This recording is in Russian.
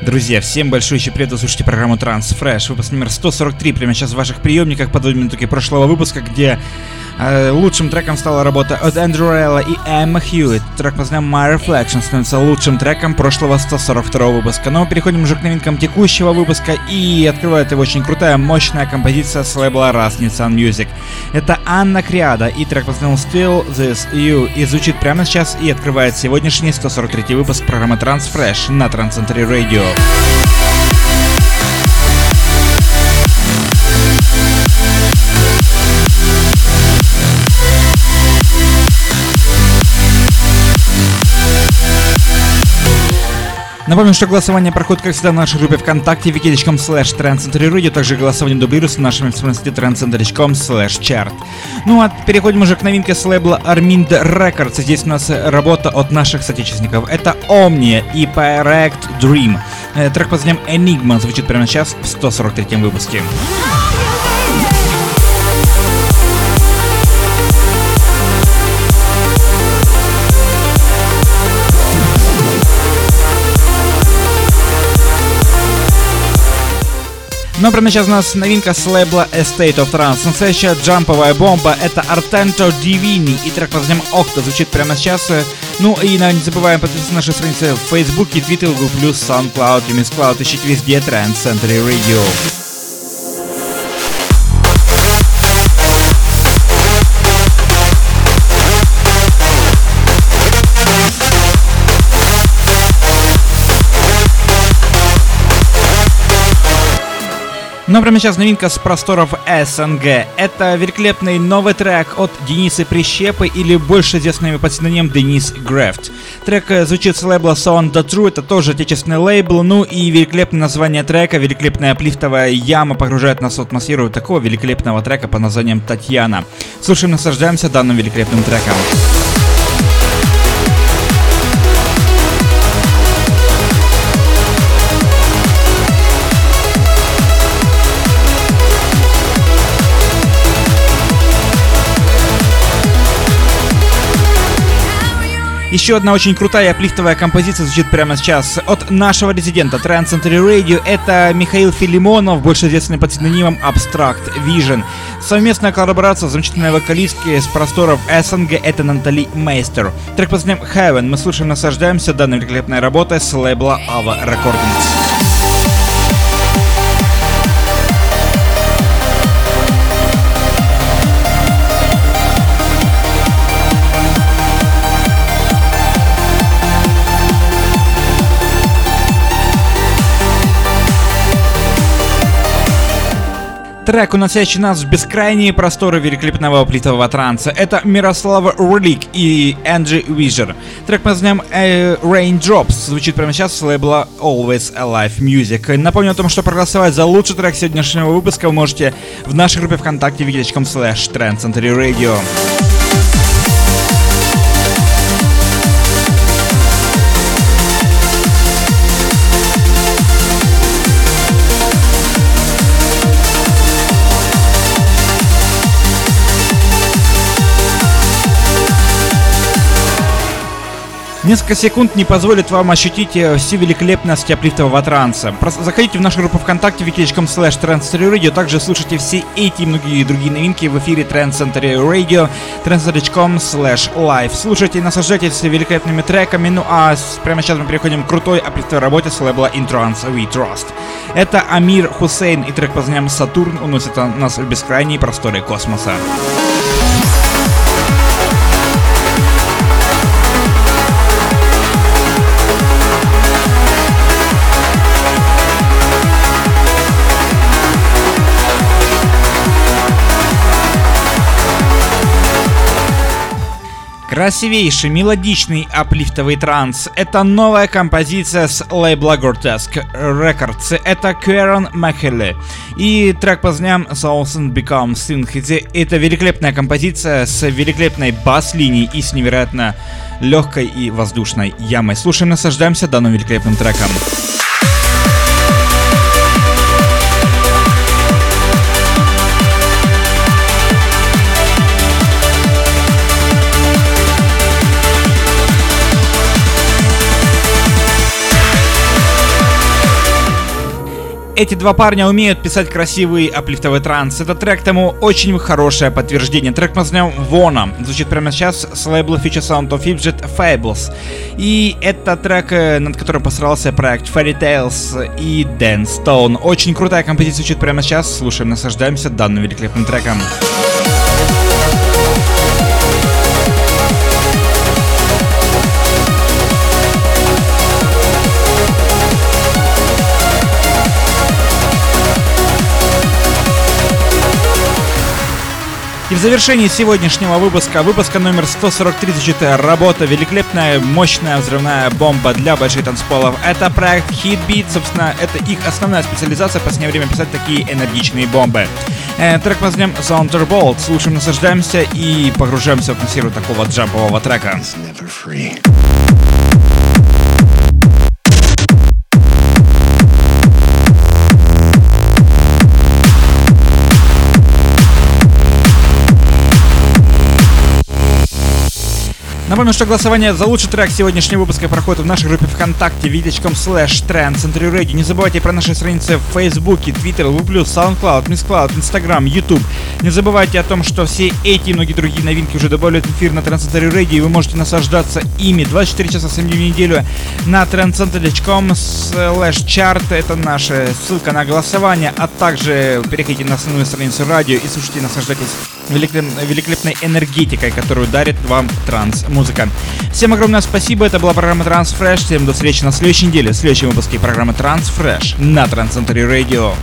Друзья, всем большой еще привет, вы слушаете программу Transfresh, выпуск номер 143, прямо сейчас в ваших приемниках, под минутки прошлого выпуска, где лучшим треком стала работа от Эндрю Релла и Эмма Хьюитт. Трек под названием My Reflection становится лучшим треком прошлого 142 выпуска. Но мы переходим уже к новинкам текущего выпуска и открывает его очень крутая, мощная композиция с лейбла Nissan Music. Это Анна Криада и трек под названием Still This You и звучит прямо сейчас и открывает сегодняшний 143 выпуск программы Transfresh на Transcentry Radio. Напомню, что голосование проходит, как всегда, в нашей группе ВКонтакте wiki.com slash trendcenter также голосование дублируется в нашем информации trendcenter.com slash chart. Ну а переходим уже к новинке с лейбла Armind Records. Здесь у нас работа от наших соотечественников. Это Omnia и Pirate Dream. Э, трек под названием Enigma звучит прямо сейчас в 143 выпуске. Но прямо сейчас у нас новинка с лейбла Estate of Trance. Настоящая джамповая бомба — это Artento Divini и трек под названием Octo звучит прямо сейчас. Ну и не забываем подписываться на наши страницы в Фейсбуке, Твиттере, Google+, SoundCloud, Remix Cloud. Ищите везде Trend Century Radio. Но прямо сейчас новинка с просторов СНГ. Это великолепный новый трек от Дениса Прищепы или больше известный под синонимом Денис Грефт. Трек э, звучит с лейбла Sound the True, это тоже отечественный лейбл, ну и великолепное название трека, великолепная плифтовая яма погружает нас в атмосферу такого великолепного трека под названием Татьяна. Слушаем, наслаждаемся данным великолепным треком. Еще одна очень крутая аплифтовая композиция звучит прямо сейчас от нашего резидента Trend Century Radio. Это Михаил Филимонов, больше известный под синонимом Abstract Vision. Совместная коллаборация замечательной вокалистки с просторов СНГ это Натали Мейстер. Трек под названием Heaven мы слушаем, наслаждаемся данной великолепной работой с лейбла Ava Recordings. Трек, уносящий нас в бескрайние просторы великолепного плитового транса. Это Мирослава Рулик и Энджи Вижер. Трек под названием э, Raindrops звучит прямо сейчас с лейбла Always Alive Music. Напомню о том, что проголосовать за лучший трек сегодняшнего выпуска вы можете в нашей группе ВКонтакте wiki.com slash Radio. Несколько секунд не позволит вам ощутить э, всю великолепность аплифтового транса. Просто заходите в нашу группу ВКонтакте wiki.com slash Radio, также слушайте все эти и многие другие новинки в эфире Trend Center Radio, trendcenter.com slash live. Слушайте и наслаждайтесь великолепными треками, ну а прямо сейчас мы переходим к крутой аплифтовой работе с лейбла Intrance We Trust. Это Амир Хусейн и трек под названием Сатурн уносит нас в бескрайние просторы космоса. Красивейший, мелодичный аплифтовый транс. Это новая композиция с лейбла Grotesque Records. Это Кэрон Махеле. И трек по знам Thousand Become Synth. Это великолепная композиция с великолепной бас-линией и с невероятно легкой и воздушной ямой. Слушаем, наслаждаемся данным великолепным треком. Эти два парня умеют писать красивый аплифтовый транс. Этот трек тому очень хорошее подтверждение. Трек мы назовем Вона. Звучит прямо сейчас с лейбла Future Sound of Fidget Fables. И это трек, э, над которым постарался проект Fairy Tales и Dan Stone. Очень крутая композиция звучит прямо сейчас. Слушаем, наслаждаемся данным великолепным треком. И в завершении сегодняшнего выпуска, выпуска номер 143, звучит работа, великолепная, мощная взрывная бомба для больших танцполов. Это проект Hitbeat, собственно, это их основная специализация, в последнее время писать такие энергичные бомбы. Э, трек возьмем Thunderbolt, слушаем, наслаждаемся и погружаемся в атмосферу такого джампового трека. Напомню, что голосование за лучший трек сегодняшнего выпуска проходит в нашей группе ВКонтакте vk.com slash trend Не забывайте про наши страницы в Фейсбуке, Твиттер, Луплю, SoundCloud, MissCloud, Instagram, YouTube. Не забывайте о том, что все эти и многие другие новинки уже добавляют эфир на Trend Radio, и вы можете наслаждаться ими 24 часа 7 дней в неделю на trendcenter.com slash chart. Это наша ссылка на голосование, а также переходите на основную страницу радио и слушайте, наслаждайтесь великолепной энергетикой, которую дарит вам транс-музыка. Всем огромное спасибо, это была программа Transfresh. Всем до встречи на следующей неделе, в следующем выпуске программы Transfresh на Трансцентре Radio.